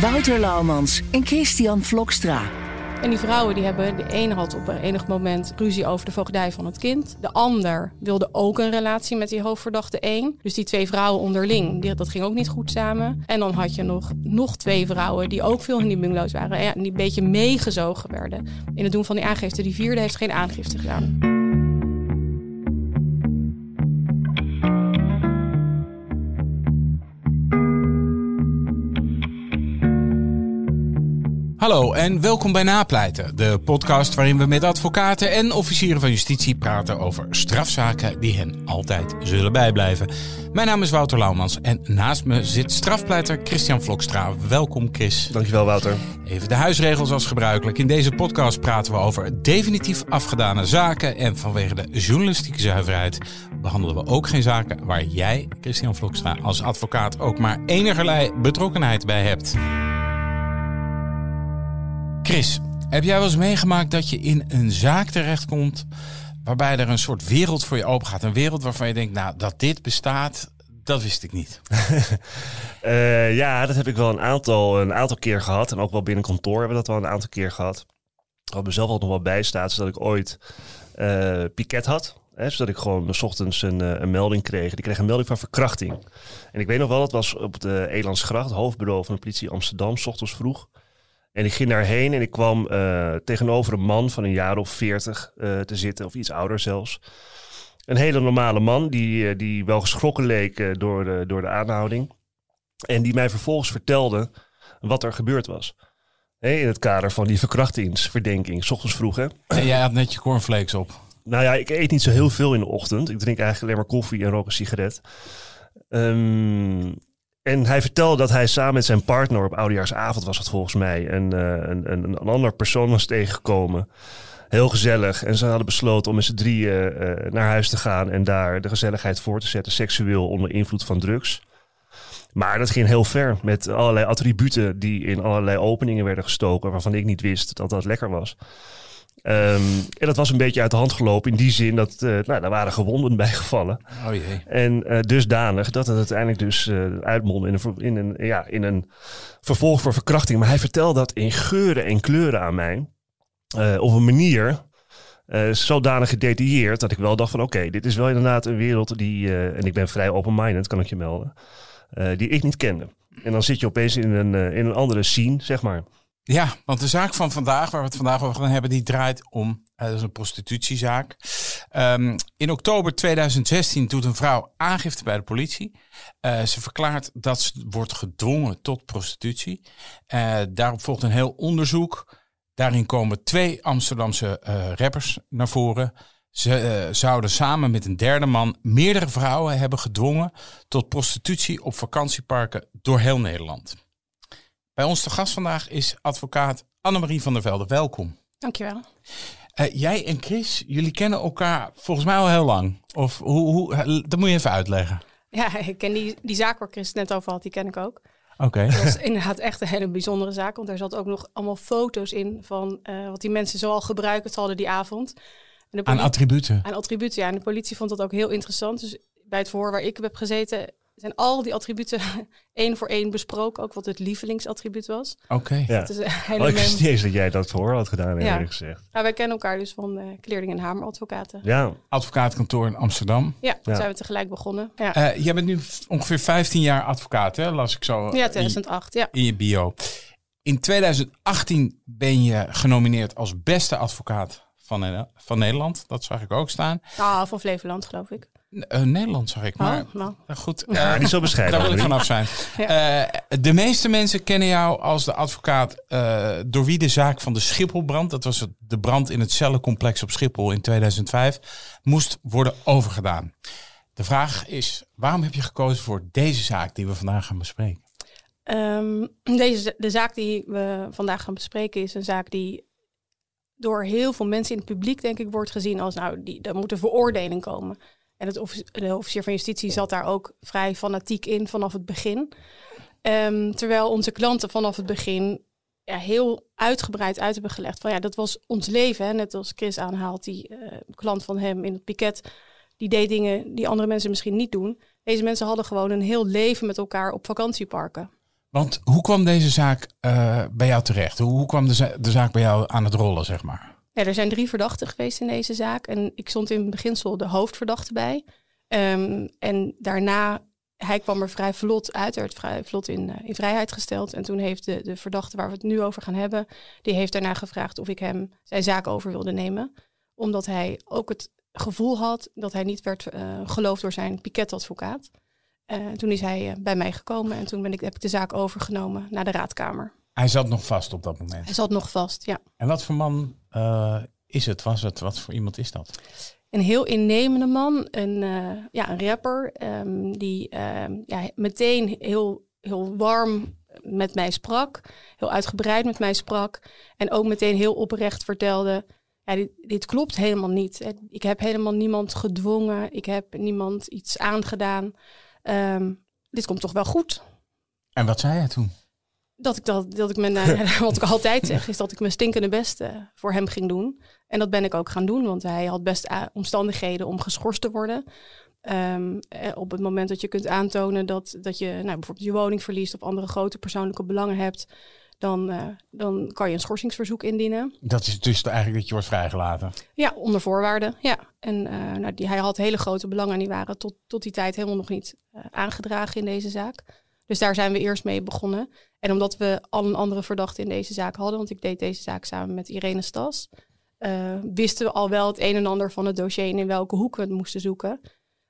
Wouter Laumans en Christian Vlokstra. En die vrouwen die hebben, de ene had op een enig moment ruzie over de voogdij van het kind. De ander wilde ook een relatie met die hoofdverdachte één. Dus die twee vrouwen onderling, die, dat ging ook niet goed samen. En dan had je nog, nog twee vrouwen die ook veel hindermingloos waren. En die een beetje meegezogen werden in het doen van die aangifte. Die vierde heeft geen aangifte gedaan. Hallo en welkom bij Napleiten, de podcast waarin we met advocaten en officieren van justitie praten over strafzaken die hen altijd zullen bijblijven. Mijn naam is Wouter Laumans en naast me zit strafpleiter Christian Vlokstra. Welkom Chris. Dankjewel Wouter. Even de huisregels als gebruikelijk. In deze podcast praten we over definitief afgedane zaken en vanwege de journalistieke zuiverheid behandelen we ook geen zaken waar jij, Christian Vlokstra, als advocaat ook maar enigerlei betrokkenheid bij hebt. Chris, heb jij wel eens meegemaakt dat je in een zaak terechtkomt waarbij er een soort wereld voor je open gaat? Een wereld waarvan je denkt, nou, dat dit bestaat, dat wist ik niet. uh, ja, dat heb ik wel een aantal, een aantal keer gehad. En ook wel binnen kantoor hebben we dat wel een aantal keer gehad. Wat mezelf ook nog wel bijstaat, is dat ik ooit uh, piket had. Hè, zodat ik gewoon s ochtends een, uh, een melding kreeg. Ik kreeg een melding van verkrachting. En ik weet nog wel, dat was op de Elandsgracht, hoofdbureau van de politie Amsterdam, s ochtends vroeg. En ik ging daarheen en ik kwam uh, tegenover een man van een jaar of veertig uh, te zitten, of iets ouder zelfs. Een hele normale man die, uh, die wel geschrokken leek door, de, door de aanhouding. En die mij vervolgens vertelde wat er gebeurd was. Hey, in het kader van die verkrachtingsverdenking, s ochtends vroeg hè. En jij had net je cornflakes op. Nou ja, ik eet niet zo heel veel in de ochtend. Ik drink eigenlijk alleen maar koffie en rook een sigaret. Um, en hij vertelde dat hij samen met zijn partner op oudejaarsavond was het volgens mij een, uh, een, een, een ander persoon was tegengekomen. Heel gezellig. En ze hadden besloten om met z'n drieën uh, naar huis te gaan en daar de gezelligheid voor te zetten, seksueel onder invloed van drugs. Maar dat ging heel ver met allerlei attributen die in allerlei openingen werden gestoken, waarvan ik niet wist dat dat lekker was. Um, en dat was een beetje uit de hand gelopen in die zin dat uh, nou, daar waren gewonden bij gevallen. Oh jee. En uh, dusdanig dat het uiteindelijk dus uh, uitmondde in een, in, een, ja, in een vervolg voor verkrachting. Maar hij vertelde dat in geuren en kleuren aan mij. op een manier zodanig gedetailleerd dat ik wel dacht van oké, okay, dit is wel inderdaad een wereld die, en ik ben vrij open-minded kan ik je melden, die ik niet kende. En dan zit je opeens in een, in een andere scene, zeg maar. Ja, want de zaak van vandaag, waar we het vandaag over gaan hebben, die draait om. Uh, dat is een prostitutiezaak. Um, in oktober 2016 doet een vrouw aangifte bij de politie. Uh, ze verklaart dat ze wordt gedwongen tot prostitutie. Uh, daarop volgt een heel onderzoek. Daarin komen twee Amsterdamse rappers naar voren. Ze zouden samen met een derde man meerdere vrouwen hebben gedwongen tot prostitutie op vakantieparken door heel Nederland. Bij ons te gast vandaag is advocaat Annemarie van der Velde. Welkom. Dankjewel. Uh, jij en Chris, jullie kennen elkaar volgens mij al heel lang. Of hoe, hoe, dat moet je even uitleggen. Ja, ik ken die, die zaak waar Chris net over had, die ken ik ook. Oké. Okay. Dat was inderdaad echt een hele bijzondere zaak. Want er zat ook nog allemaal foto's in van uh, wat die mensen zoal gebruikt hadden die avond. En aan attributen? Aan attributen, ja. En de politie vond dat ook heel interessant. Dus bij het verhoor waar ik heb gezeten, zijn al die attributen één voor één besproken. Ook wat het lievelingsattribuut was. Oké. Okay. Ja. Dat is oh, ik wist niet eens dat jij dat voor had gedaan, ja. eerlijk gezegd. Ja, wij kennen elkaar dus van uh, Kleerding en Hamer advocaten. Ja. Advocaatkantoor in Amsterdam. Ja, ja. zijn we tegelijk begonnen. Ja. Uh, jij bent nu ongeveer 15 jaar advocaat, hè? Las ik zo. Ja, 2008, in, ja. In je bio. In 2018 ben je genomineerd als beste advocaat van, van Nederland. Dat zag ik ook staan. Ah, van Flevoland, geloof ik. Uh, Nederland zag ik, maar oh, nou. goed. Uh, niet zo bescheiden. Daar wil ik vanaf zijn. ja. uh, de meeste mensen kennen jou als de advocaat door wie de zaak van de Schipholbrand, dat was de brand in het cellencomplex op Schiphol in 2005, moest worden overgedaan. De vraag is, waarom heb je gekozen voor deze zaak die we vandaag gaan bespreken? Ehm, deze, de zaak die we vandaag gaan bespreken is een zaak die door heel veel mensen in het publiek, denk ik, wordt gezien als, nou, die, er moet een veroordeling komen. En het de officier van justitie zat daar ook vrij fanatiek in vanaf het begin. Ehm, terwijl onze klanten vanaf het begin ja, heel uitgebreid uit hebben gelegd van ja, dat was ons leven. Hè? Net als Chris aanhaalt, die eh, klant van hem in het piket, die deed dingen die andere mensen misschien niet doen. Deze mensen hadden gewoon een heel leven met elkaar op vakantieparken. Want hoe kwam deze zaak eh, bij jou terecht? Hoe, kwam de, de zaak bij jou aan het rollen, zeg maar? Ja, er zijn drie verdachten geweest in deze zaak. En ik stond in beginsel de hoofdverdachte bij. Ehm, en daarna, hij kwam er vrij vlot uit. Werd vrij vlot in, eh, in vrijheid gesteld. En toen heeft de, de verdachte waar we het nu over gaan hebben... die heeft daarna gevraagd of ik hem zijn zaak over wilde nemen. Omdat hij ook het gevoel had dat hij niet werd eh, geloofd door zijn piketadvocaat. Eh, toen is hij bij mij gekomen en toen ben ik, heb ik de zaak overgenomen naar de raadkamer. Hij zat nog vast op dat moment. Hij zat nog vast, ja. En wat voor man eh, is het? Was het? Wat voor iemand is dat? Een heel innemende man, een, eh, ja, een rapper, ehm, die ehm, ja, meteen heel, heel warm met mij sprak, heel uitgebreid met mij sprak en ook meteen heel oprecht vertelde, ja, dit, dit klopt helemaal niet. Ik heb helemaal niemand gedwongen, ik heb niemand iets aangedaan. Ehm, dit komt toch wel goed. En wat zei hij toen? Dat ik, dat, dat ik mijn, eh, wat ik altijd zeg, is dat ik mijn stinkende best eh, voor hem ging doen. En dat ben ik ook gaan doen, want hij had best eh, omstandigheden om geschorst te worden. Ehm, eh, op het moment dat je kunt aantonen dat, dat je nou, bijvoorbeeld je woning verliest of andere grote persoonlijke belangen hebt, dan, dan kan je een schorsingsverzoek indienen. Dat is dus eigenlijk dat je wordt vrijgelaten. Ja, onder voorwaarden. Ja. En nou, die, hij had hele grote belangen en die waren tot, tot die tijd helemaal nog niet aangedragen in deze zaak. Dus daar zijn we eerst mee begonnen. En omdat we al een andere verdachte in deze zaak hadden, want ik deed deze zaak samen met Irene Stas, eh, wisten we al wel het een en ander van het dossier en in welke hoek we het moesten zoeken.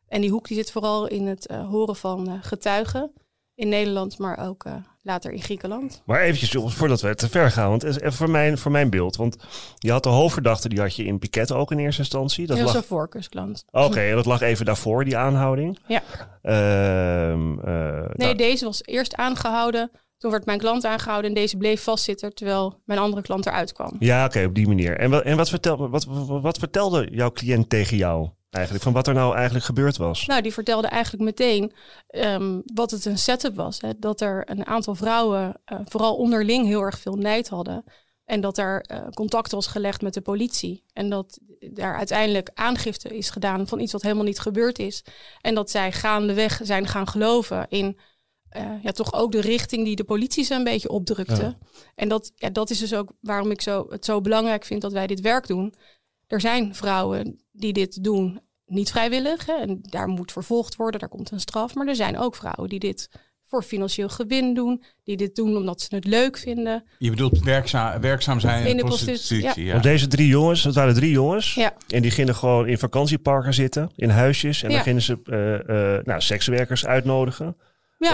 En die hoek die zit vooral in het eh, horen van eh, getuigen in Nederland, maar ook eh, later in Griekenland. Maar eventjes, voordat we te ver gaan. Want is even voor mijn, voor mijn beeld. Want je had de hoofdverdachte, die had je in Piket ook in eerste instantie. Dat lag... zo'n voorkeursklant. Oké, en dat lag even daarvoor, die aanhouding. Ja. Ehm, eh, Nee, nou, deze was eerst aangehouden. Toen werd mijn klant aangehouden en deze bleef vastzitten terwijl mijn andere klant eruit kwam. ja, oké, op die manier. En, wat, en wat, vertel, wat, wat, wat vertelde jouw cliënt tegen jou eigenlijk? Van wat er nou eigenlijk gebeurd was? Nou, die vertelde eigenlijk meteen ehm, wat het een setup was. Hè? Dat er een aantal vrouwen eh, vooral onderling heel erg veel nijd hadden. En dat er eh, contact was gelegd met de politie. En dat daar uiteindelijk aangifte is gedaan van iets wat helemaal niet gebeurd is. En dat zij gaandeweg zijn gaan geloven in eh, ja, toch ook de richting die de politie ze een beetje opdrukte. Ja. En dat, ja, dat is dus ook waarom ik zo, het zo belangrijk vind dat wij dit werk doen. Er zijn vrouwen die dit doen niet vrijwillig. Hè, en daar moet vervolgd worden, daar komt een straf. Maar er zijn ook vrouwen die dit voor financieel gewin doen. Die dit doen omdat ze het leuk vinden. Je bedoelt werkzaam, werkzaam zijn in, In de de prostitutie. prostitutie, ja. Want deze drie jongens, het waren drie jongens. Ja. En die gingen gewoon in vakantieparken zitten, in huisjes. En Ja. dan gingen ze eh, eh, nou, sekswerkers uitnodigen.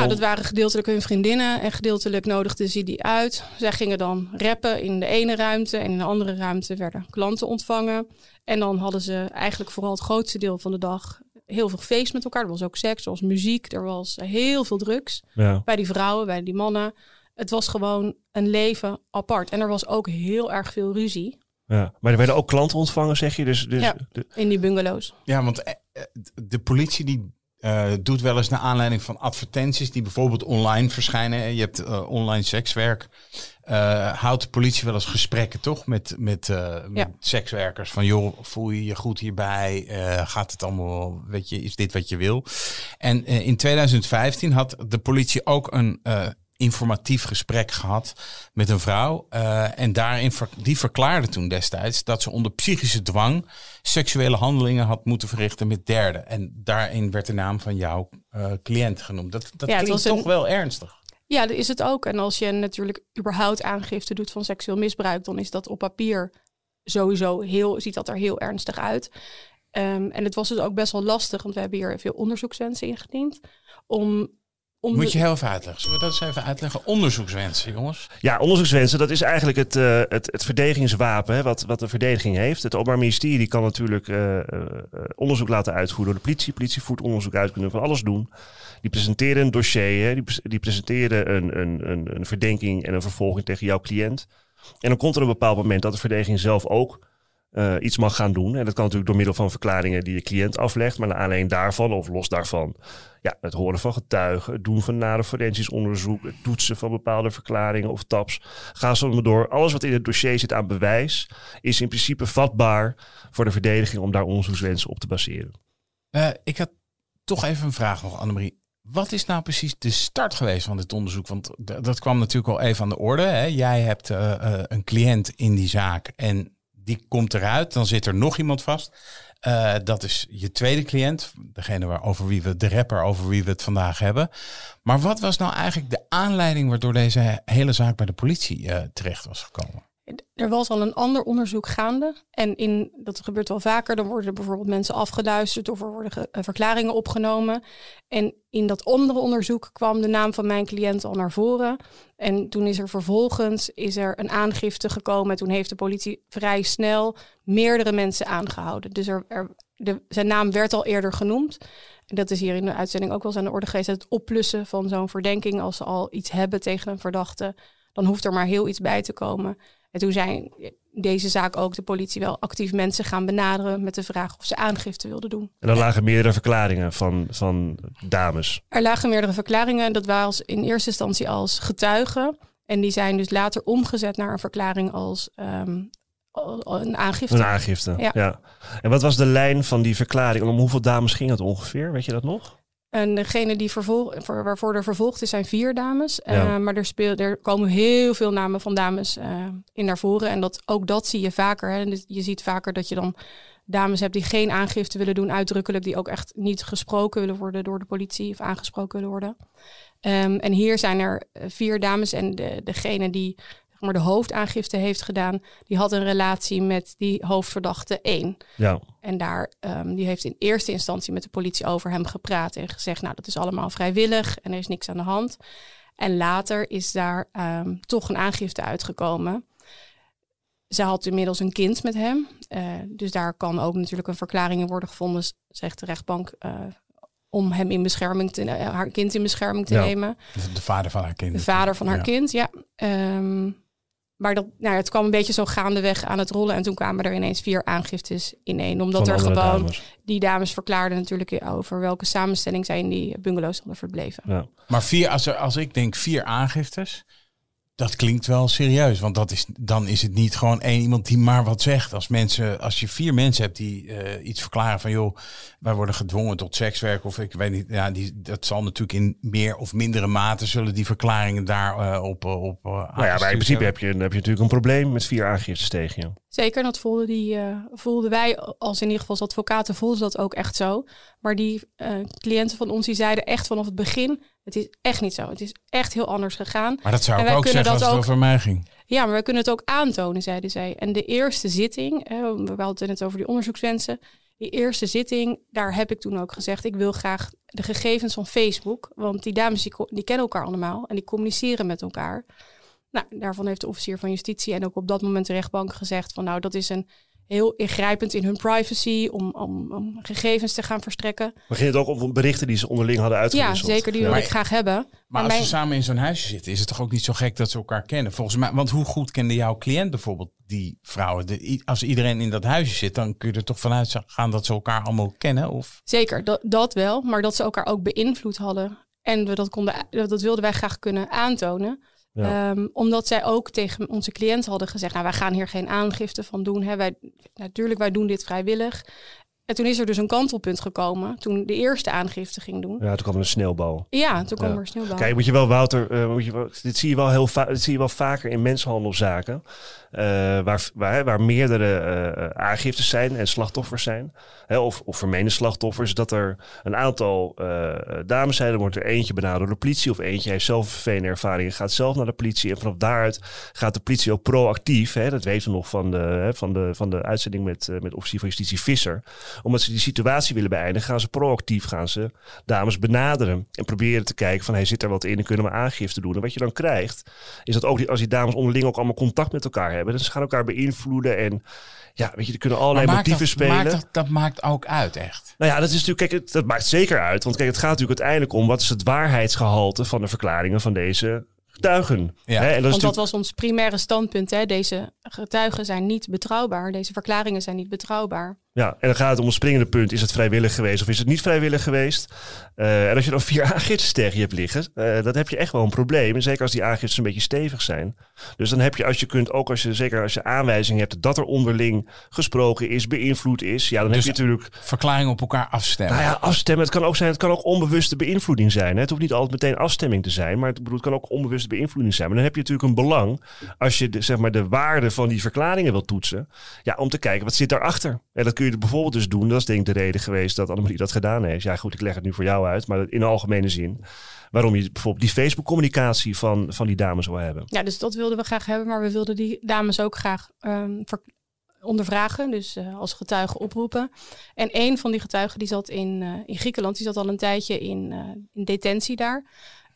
Ja, dat waren gedeeltelijk hun vriendinnen en gedeeltelijk nodigden ze die uit. Zij gingen dan rappen in de ene ruimte en in de andere ruimte werden klanten ontvangen. En dan hadden ze eigenlijk vooral het grootste deel van de dag heel veel feest met elkaar. Er was ook seks, er was muziek, er was heel veel drugs. Ja. Bij die vrouwen, bij die mannen. Het was gewoon een leven apart. En er was ook heel erg veel ruzie Ja. Maar er werden ook klanten ontvangen, zeg je. Dus, dus Ja. de- in die bungalows. Ja, want eh, eh, de politie die eh, doet wel eens naar aanleiding van advertenties die bijvoorbeeld online verschijnen. Je hebt eh, online sekswerk. Eh, houdt de politie wel eens gesprekken, toch? Met, met, met sekswerkers. Van joh, voel je je goed hierbij? Gaat het allemaal, weet je, is dit wat je wil? En in 2015 had de politie ook een informatief gesprek gehad met een vrouw. Eh, en daarin, ver- die verklaarde toen destijds dat ze onder psychische dwang seksuele handelingen had moeten verrichten met derden. En daarin werd de naam van jouw eh, cliënt genoemd. Dat, dat Ja, klinkt toch een- wel ernstig. Ja, dat is het ook. En als je natuurlijk überhaupt aangifte doet van seksueel misbruik, dan is dat op papier sowieso heel, ziet dat er heel ernstig uit. Ehm, en het was dus ook best wel lastig, want we hebben hier veel onderzoekswensen ingediend, om om Moet de- je heel even uitleggen. Zullen we dat eens even uitleggen? Onderzoekswensen, jongens. Ja, onderzoekswensen, dat is eigenlijk het, eh, het, het verdedigingswapen hè, wat, wat de verdediging heeft. Het Openbaar Ministerie kan natuurlijk eh, eh, onderzoek laten uitvoeren door de politie. De politie voert onderzoek uit, kunnen van alles doen. Die presenteren een dossier, hè, die, die presenteren een, een, een, een verdenking en een vervolging tegen jouw cliënt. En dan komt er een bepaald moment dat de verdediging zelf ook eh, iets mag gaan doen. En dat kan natuurlijk door middel van verklaringen die je cliënt aflegt. Maar aanleiding daarvan of los daarvan, ja, het horen van getuigen, het doen van nader forensisch onderzoek, het toetsen van bepaalde verklaringen of taps. Ga zo maar door. Alles wat in het dossier zit aan bewijs is in principe vatbaar voor de verdediging om daar onderzoekswensen op te baseren. Eh, ik had toch even een vraag nog, Annemarie. Wat is nou precies de start geweest van dit onderzoek? Want dat kwam natuurlijk al even aan de orde. Hè? Jij hebt eh, een cliënt in die zaak en die komt eruit. Dan zit er nog iemand vast. Eh, dat is je tweede cliënt, degene waar, over wie we, de rapper over wie we het vandaag hebben. Maar wat was nou eigenlijk de aanleiding waardoor deze hele zaak bij de politie eh, terecht was gekomen? Er was al een ander onderzoek gaande. En in, dat gebeurt wel vaker. Dan worden bijvoorbeeld mensen afgeluisterd of er worden eh, verklaringen opgenomen. En in dat andere onderzoek kwam de naam van mijn cliënt al naar voren. En toen is er vervolgens is er een aangifte gekomen. Toen heeft de politie vrij snel meerdere mensen aangehouden. Dus er, er, zijn naam werd al eerder genoemd. En dat is hier in de uitzending ook wel eens aan de orde geweest. Het oplussen van zo'n verdenking. Als ze al iets hebben tegen een verdachte, dan hoeft er maar heel iets bij te komen. En toen zijn deze zaak ook de politie wel actief mensen gaan benaderen met de vraag of ze aangifte wilden doen. En dan lagen meerdere verklaringen van, van dames. Er lagen meerdere verklaringen. Dat waren als- in eerste instantie als getuigen. En die zijn dus later omgezet naar een verklaring als ehm, een aangifte. Een aangifte. Ja. Ja. En wat was de lijn van die verklaring? Om hoeveel dames ging het ongeveer? Weet je dat nog? En degene die vervolg, voor, waarvoor er vervolgd is, zijn vier dames. Ja. Eh, maar er, speel, er komen heel veel namen van dames eh, in naar voren. En dat, ook dat zie je vaker. Hè. Dus je ziet vaker dat je dan dames hebt die geen aangifte willen doen, uitdrukkelijk, die ook echt niet gesproken willen worden door de politie of aangesproken willen worden. Ehm, en hier zijn er eh, vier dames en de, degene die maar, de hoofdaangifte heeft gedaan, die had een relatie met die hoofdverdachte 1. Ja. En daar, ehm, die heeft in eerste instantie met de politie over hem gepraat en gezegd, nou dat is allemaal vrijwillig en er is niks aan de hand. En later is daar ehm, toch een aangifte uitgekomen. Ze had inmiddels een kind met hem. eh, dus daar kan ook natuurlijk een verklaring in worden gevonden, zegt de rechtbank, eh, om hem in bescherming te, eh, haar kind in bescherming te Ja. nemen. De vader van haar kind. De vader van haar Ja. kind, ja. Ehm, maar dat, nou, ja, het kwam een beetje zo gaandeweg aan het rollen. En toen kwamen er ineens vier aangiftes in één. Omdat van er gewoon dames. die dames verklaarden natuurlijk over welke samenstelling zij in die bungalows hadden verbleven. Ja. Maar vier, als, er, als ik denk vier aangiftes, dat klinkt wel serieus. Want dat is, dan is het niet gewoon één iemand die maar wat zegt. Als, mensen, als je vier mensen hebt die eh, iets verklaren van... joh, wij worden gedwongen tot sekswerk of ik weet niet... Ja, die, dat zal natuurlijk in meer of mindere mate... zullen die verklaringen daarop op, eh, op eh, Nou ja, maar in principe heb je, heb je natuurlijk een probleem met vier aangiftes tegen je. Zeker, dat voelden, die, eh, voelden wij als in ieder geval als advocaten voelden dat ook echt zo. Maar die eh, cliënten van ons die zeiden echt vanaf het begin, het is echt niet zo. Het is echt heel anders gegaan. Maar dat zou En wij ook kunnen zeggen als dat het ook- over mij ging. Ja, maar wij kunnen het ook aantonen, zeiden zij. En de eerste zitting, we hadden het over die onderzoekswensen. Die eerste zitting, daar heb ik toen ook gezegd, ik wil graag de gegevens van Facebook. Want die dames die, die kennen elkaar allemaal en die communiceren met elkaar. Nou, daarvan heeft de officier van justitie en ook op dat moment de rechtbank gezegd van nou, dat is een heel ingrijpend in hun privacy om, om, om gegevens te gaan verstrekken. Maar ging het ook om berichten die ze onderling hadden Ja, uitgewisseld? zeker, die wil ik graag hebben. Maar Maar als mijn- ze samen in zo'n huisje zitten, is het toch ook niet zo gek dat ze elkaar kennen? Volgens mij, want hoe goed kende jouw cliënt bijvoorbeeld die vrouwen? De, als iedereen in dat huisje zit, dan kun je er toch vanuit gaan dat ze elkaar allemaal kennen? Of? Zeker, dat, dat wel. Maar dat ze elkaar ook beïnvloed hadden. En we dat, konden, dat wilden wij graag kunnen aantonen. Ja. Ehm, omdat zij ook tegen onze cliënt hadden gezegd... nou, wij gaan hier geen aangifte van doen. Hè. Wij, natuurlijk, wij doen dit vrijwillig. En toen is er dus een kantelpunt gekomen... toen de eerste aangifte ging doen. Ja, toen kwam er een sneeuwbal. Ja, toen kwam Ja. er sneeuwbal. Kijk, moet je wel, Wouter, eh, moet je wel, dit zie je wel heel dit zie je wel vaker in mensenhandelzaken. Eh, waar, waar, waar meerdere eh, aangiftes zijn en slachtoffers zijn. Hè, of, of vermeende slachtoffers. Dat er een aantal eh, dames zijn. Er wordt er eentje benaderd door de politie. Of eentje heeft zelf vervelende ervaringen. Gaat zelf naar de politie. En vanaf daaruit gaat de politie ook proactief. Hè, dat weten we nog van de, hè, van de, van de uitzending met, met officier van justitie Visser. Omdat ze die situatie willen beëindigen. Gaan ze proactief gaan ze dames benaderen. En proberen te kijken van hey, zit er wat in en kunnen we aangifte doen. En wat je dan krijgt. Is dat ook als die dames onderling ook allemaal contact met elkaar hebben. Dus ze gaan elkaar beïnvloeden. En ja, weet je, er kunnen allerlei motieven dat, spelen. maakt dat, dat maakt ook uit, echt. Nou ja, dat is natuurlijk, kijk, het, dat maakt zeker uit. Want kijk, het gaat natuurlijk uiteindelijk om wat is het waarheidsgehalte van de verklaringen van deze getuigen. Ja. Hè, en dat Want dat was ons primaire standpunt. Hè? Deze getuigen zijn niet betrouwbaar. Deze verklaringen zijn niet betrouwbaar. Ja, en dan gaat het om het springende punt. Is het vrijwillig geweest of is het niet vrijwillig geweest? Eh, en als je dan vier aangiftes tegen je hebt liggen, eh, dan heb je echt wel een probleem. En zeker als die aangiftes een beetje stevig zijn. Dus dan heb je, als je kunt, ook als je, zeker als je aanwijzing hebt dat er onderling gesproken is, beïnvloed is. Ja, dan Dus- heb je natuurlijk Verklaringen op elkaar afstemmen. Nou ja, afstemmen. Het kan ook zijn, het kan ook onbewuste beïnvloeding zijn. Hè? Het hoeft niet altijd meteen afstemming te zijn, maar het, bedoel, het kan ook onbewuste beïnvloeding zijn. Maar dan heb je natuurlijk een belang als je de, zeg maar, de waarde van die verklaringen wil toetsen. Ja, om te kijken wat zit daarachter. En dat je bijvoorbeeld dus doen. Dat is denk ik de reden geweest dat Annemarie dat gedaan heeft. Ja, goed, ik leg het nu voor jou uit, maar in de algemene zin. Waarom je bijvoorbeeld die Facebook-communicatie van, van die dames wil hebben. Ja, dus dat wilden we graag hebben. Maar we wilden die dames ook graag ehm, ondervragen. Dus eh, als getuigen oproepen. En een van die getuigen die zat in, eh, in Griekenland. Die zat al een tijdje in, eh, in detentie daar.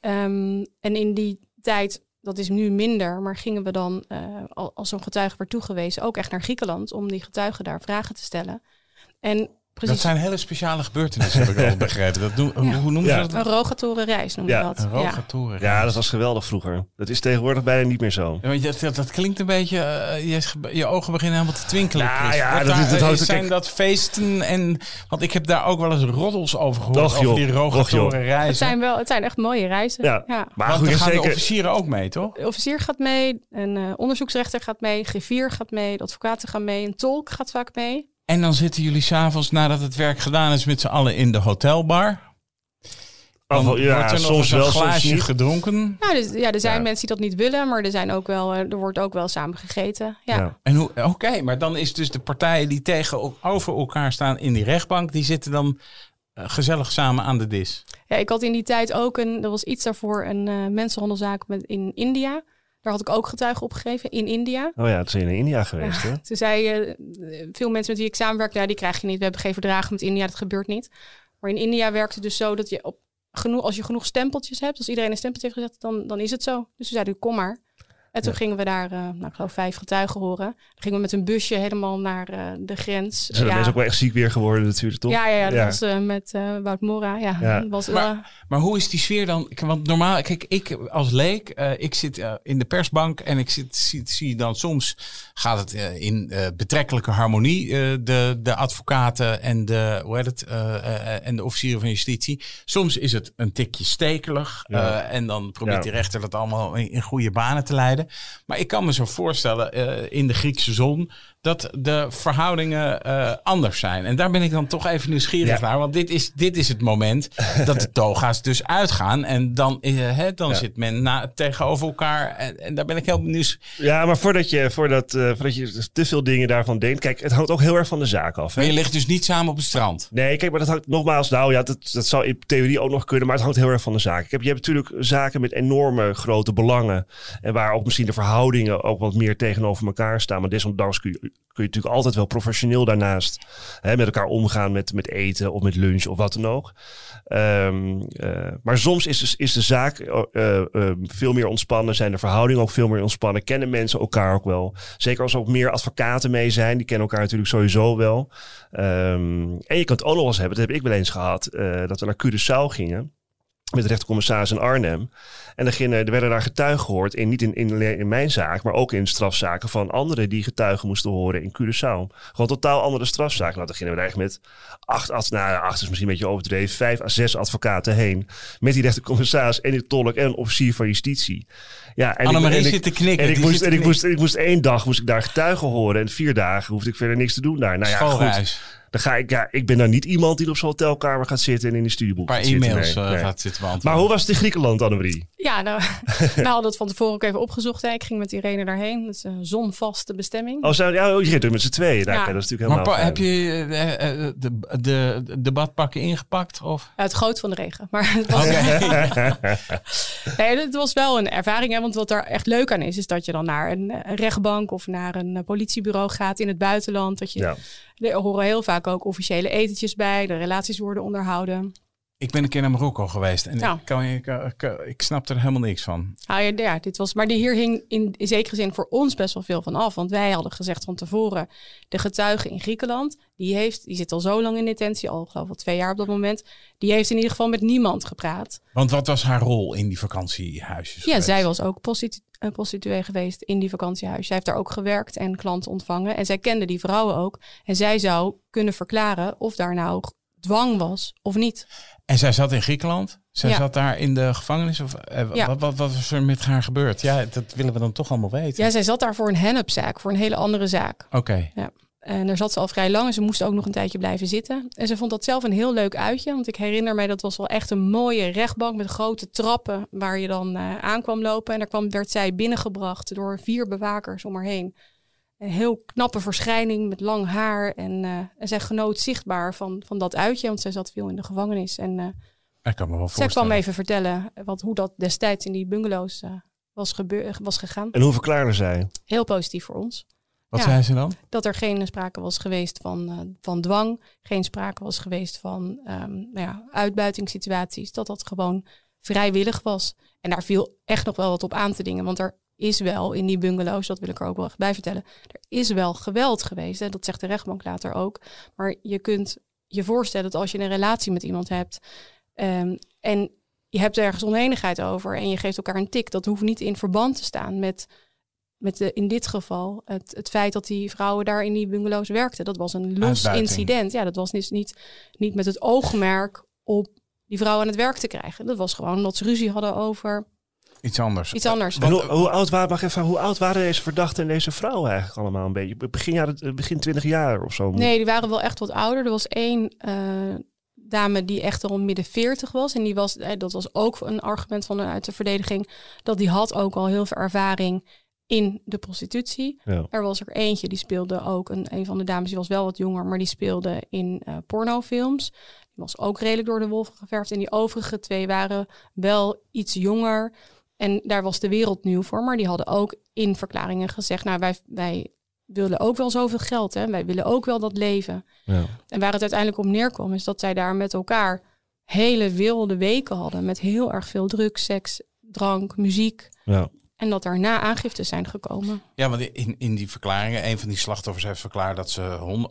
Ehm, en in die tijd, dat is nu minder. Maar gingen we dan, eh, al- als zo'n getuige werd toegewezen, ook echt naar Griekenland. Om die getuigen daar vragen te stellen. En precies Dat zijn hele speciale gebeurtenissen, heb ik al begrepen. Dat doen, hoe, Ja. hoe noemen Ja. ze dat? een rogatoren reis noemen Ja, dat. Een Ja. dat was geweldig vroeger. Dat is tegenwoordig bijna niet meer zo. Ja, want dat, dat, dat klinkt een beetje, eh, je, je ogen beginnen helemaal te twinkelen. Nou Chris. ja, dat is- dat eh, zijn kijk- dat feesten en, want ik heb daar ook wel eens roddels over gehoord, Och, joh. over die Och, rogatoren Het reizen. zijn wel, het zijn echt mooie reizen. Ja. ja. Maar Want goed, dan gaan de zeker, officieren ook mee, toch? De officier gaat mee, een eh, onderzoeksrechter gaat mee, griffier gaat mee, de advocaten gaan mee, een tolk gaat vaak mee. En dan zitten jullie s'avonds, nadat het werk gedaan is, met z'n allen in de hotelbar. Dan ja, wordt er nog soms eens een wel, glaasje gedronken. Nou, dus, ja, er zijn Ja. mensen die dat niet willen, maar er, zijn ook wel, er wordt ook wel samen gegeten. Ja. Ja. En hoe, oké, maar dan is dus de partijen die tegenover elkaar staan in die rechtbank, die zitten dan eh, gezellig samen aan de dis. Ja, ik had in die tijd ook een, er was iets daarvoor, een eh, mensenhandelzaak met, in India. Daar had ik ook getuigen opgegeven in India. Oh ja, dat zijn in India geweest, hè? Ze zei, eh, veel mensen met wie ik samenwerk, ja, die krijg je niet. We hebben geen verdragen met India, dat gebeurt niet. Maar in India werkt het dus zo dat je op genoeg, als je genoeg stempeltjes hebt, als iedereen een stempeltje heeft gezet, dan, dan is het zo. Dus we zeiden, kom maar. En toen gingen we daar, eh, nou, ik geloof vijf getuigen horen. Dan gingen we met een busje helemaal naar eh, de grens. Zijn de mensen ook wel echt ziek weer geworden natuurlijk, toch? ja, ja, ja, dat Ja. was eh, met eh, Wout Mora. Ja, Ja. was, Maar- eh, Maar hoe is die sfeer dan? Want normaal, kijk, ik als leek, eh, ik zit eh, in de persbank en ik zit, zie, zie dan soms gaat het in eh, betrekkelijke harmonie, eh, de, de advocaten en de, hoe heet het, eh, eh, en de officieren van justitie. Soms is het een tikje stekelig Ja. eh, en dan probeert Ja. die rechter dat allemaal in, in goede banen te leiden. Maar ik kan me zo voorstellen eh, in de Griekse zon dat de verhoudingen eh, anders zijn. En daar ben ik dan toch even nieuwsgierig Ja. naar. Want dit is, dit is het moment dat de toga's dus uitgaan. En dan, eh, hè, dan Ja. zit men na, tegenover elkaar. En, en daar ben ik heel benieuwd. Ja, maar voordat je, voordat, eh, voordat je te veel dingen daarvan denkt. Kijk, het hangt ook heel erg van de zaak af. Hè? Maar je ligt dus niet samen op het strand. Nee, kijk, maar dat hangt nogmaals. Nou ja, dat, dat zou in theorie ook nog kunnen, maar het hangt heel erg van de zaak. Ik heb, je hebt natuurlijk zaken met enorme grote belangen. En waar ook misschien de verhoudingen ook wat meer tegenover elkaar staan. Maar desondanks kun je, kun je natuurlijk altijd wel professioneel daarnaast hè, met elkaar omgaan met, met eten of met lunch of wat dan ook. Ehm, eh, maar soms is, is de zaak eh, eh, veel meer ontspannen, zijn de verhoudingen ook veel meer ontspannen, kennen mensen elkaar ook wel. Zeker als er ook meer advocaten mee zijn, die kennen elkaar natuurlijk sowieso wel. Ehm, en je kan het ook nog eens hebben, dat heb ik wel eens gehad, eh, dat we naar Curaçao gingen. Met de rechtercommissaris in Arnhem. En gingen, er werden daar getuigen gehoord. En niet in, in, mijn zaak, maar ook in strafzaken van anderen die getuigen moesten horen in Curaçao. Gewoon totaal andere strafzaken. Nou, dan gingen we er eigenlijk met acht, acht, nou, acht is misschien een beetje overdreven, vijf à zes advocaten heen. Met die rechtercommissaris en die tolk en een officier van justitie. Ja, en Annemarie en zit te knikken. En ik moest, en ik moest, ik moest één dag moest ik daar getuigen horen. En vier dagen hoefde ik verder niks te doen daar. Nou ja, goed. Dan ga ik, ja, ik ben dan niet iemand die op zo'n hotelkamer gaat zitten en in de studieboek gaat zitten. e-mails Nee, eh, nee. gaat zitten beantwoorden. Maar hoe was het in Griekenland, Annemarie? Ja, nou, we hadden het van tevoren ook even opgezocht. Hè. Ik ging met Irene daarheen. Dat is een zonvaste bestemming. Oh, zo, ja, oh, je er met z'n tweeën. Nou, Ja. dat is natuurlijk Maar helemaal pa- heb je eh, eh, de, de, de, de badpakken ingepakt? Of? Ja, het groot van de regen. Maar het was, nee, het was wel een ervaring. Hè, want wat er echt leuk aan is, is dat je dan naar een, eh, rechtbank of naar een eh, politiebureau gaat in het buitenland. Dat je, Ja. Er horen heel vaak ook officiële etentjes bij. De relaties worden onderhouden. Ik ben een keer naar Marokko geweest en Ja. ik, kan, ik, ik, ik snap er helemaal niks van. Nou ja, ja, dit was, maar hier hing in, in zekere zin voor ons best wel veel van af. Want wij hadden gezegd van tevoren, de getuige in Griekenland, die, heeft, die zit al zo lang in detentie, al geloof ik twee jaar op dat moment. Die heeft in ieder geval met niemand gepraat. Want wat was haar rol in die vakantiehuisjes? Ja, geweest? zij was ook prostitu een prostituee geweest in die vakantiehuis. Zij heeft daar ook gewerkt en klanten ontvangen. En zij kende die vrouwen ook. En zij zou kunnen verklaren of daar nou dwang was of niet. En zij zat in Griekenland? Zij Ja. zat daar in de gevangenis? Of, eh, Ja. wat, wat, wat was er met haar gebeurd? Ja, dat willen we dan toch allemaal weten. Ja, zij zat daar voor een hennepzaak, voor een hele andere zaak. Oké. En daar zat ze al vrij lang en ze moest ook nog een tijdje blijven zitten. En ze vond dat zelf een heel leuk uitje. Want ik herinner mij, dat was wel echt een mooie rechtbank met grote trappen waar je dan eh, aan kwam lopen. En daar kwam, werd zij binnengebracht door vier bewakers om haar heen. Een heel knappe verschijning met lang haar. En, eh, en zij genoot zichtbaar van, van dat uitje, want zij zat veel in de gevangenis. En eh, Dat kan me wel zij kwam even vertellen wat, hoe dat destijds in die bungalows eh, was, gebeur, was gegaan. En hoe verklaarde zij? Heel positief voor ons Wat Ja. zei ze dan? dat er geen sprake was geweest van, eh, van dwang, geen sprake was geweest van ehm, nou ja, uitbuitingssituaties, dat dat gewoon vrijwillig was. En daar viel echt nog wel wat op aan te dingen, want er is wel in die bungalows, dat wil ik er ook wel echt bij vertellen, er is wel geweld geweest. Hè? Dat zegt de rechtbank later ook. Maar je kunt je voorstellen dat als je een relatie met iemand hebt ehm, en je hebt ergens oneenigheid over en je geeft elkaar een tik, dat hoeft niet in verband te staan met met de, in dit geval het, het feit dat die vrouwen daar in die bungalows werkten. Dat was een los Uitbuiting. incident. Ja, dat was niet, niet, niet met het oogmerk op die vrouwen aan het werk te krijgen. Dat was gewoon omdat ze ruzie hadden over Iets anders. iets anders. En hoe, hoe, oud waren, mag even, hoe oud waren deze verdachten en deze vrouwen eigenlijk allemaal een beetje? Begin, jaren, begin 20 jaar of zo? Nee, die waren wel echt wat ouder. Er was één eh, dame die echt al midden 40 was. En die was, eh, dat was ook een argument van uit de verdediging, dat die had ook al heel veel ervaring in de prostitutie. Ja. Er was er eentje, die speelde ook, een, een van de dames, die was wel wat jonger, maar die speelde in eh, pornofilms. Die was ook redelijk door de wolven geverfd. En die overige twee waren wel iets jonger. En daar was de wereld nieuw voor. Maar die hadden ook in verklaringen gezegd, nou wij, wij willen ook wel zoveel geld. Hè? Wij willen ook wel dat leven. Ja. En waar het uiteindelijk op neerkwam, is dat zij daar met elkaar hele wilde weken hadden. Met heel erg veel drugs, seks, drank, muziek. Ja. En dat daarna aangiftes zijn gekomen. Ja, want in, in die verklaringen, een van die slachtoffers heeft verklaard dat ze,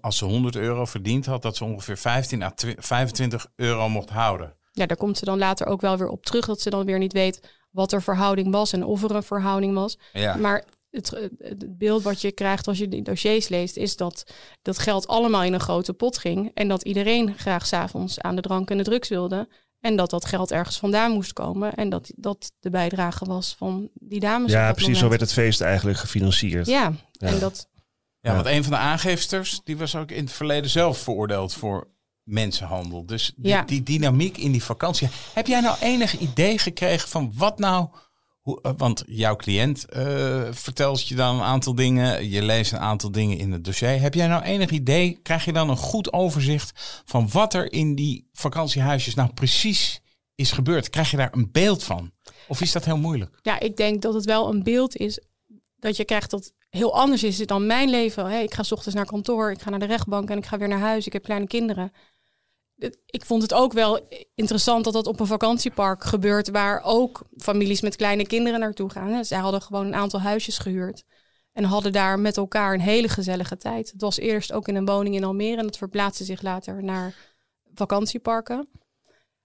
als ze 100 euro verdiend had, dat ze ongeveer 15 à twi- 25 euro mocht houden. Ja, daar komt ze dan later ook wel weer op terug. Dat ze dan weer niet weet wat er verhouding was en of er een verhouding was. Ja. Maar het, het beeld wat je krijgt als je die dossiers leest, is dat dat geld allemaal in een grote pot ging. En dat iedereen graag s'avonds aan de drank en de drugs wilde. En dat dat geld ergens vandaan moest komen. En dat dat de bijdrage was van die dames. Ja, precies. Zo werd het feest eigenlijk gefinancierd. Ja, Ja. en dat. Ja, want een van de aangifsters, die was ook in het verleden zelf veroordeeld voor mensenhandel. Dus die, Ja. die dynamiek in die vakantie. Heb jij nou enig idee gekregen van wat nou... Hoe, eh, want jouw cliënt eh, vertelt je dan een aantal dingen. Je leest een aantal dingen in het dossier. Heb jij nou enig idee? Krijg je dan een goed overzicht van wat er in die vakantiehuisjes nou precies is gebeurd? Krijg je daar een beeld van? Of is dat heel moeilijk? Ja, ik denk dat het wel een beeld is dat je krijgt dat heel anders is dan mijn leven. Hey, ik ga 's ochtends naar kantoor, ik ga naar de rechtbank en ik ga weer naar huis. Ik heb kleine kinderen. Ik vond het ook wel interessant dat dat op een vakantiepark gebeurt, waar ook families met kleine kinderen naartoe gaan. Zij hadden gewoon een aantal huisjes gehuurd en hadden daar met elkaar een hele gezellige tijd. Het was eerst ook in een woning in Almere en dat verplaatste zich later naar vakantieparken.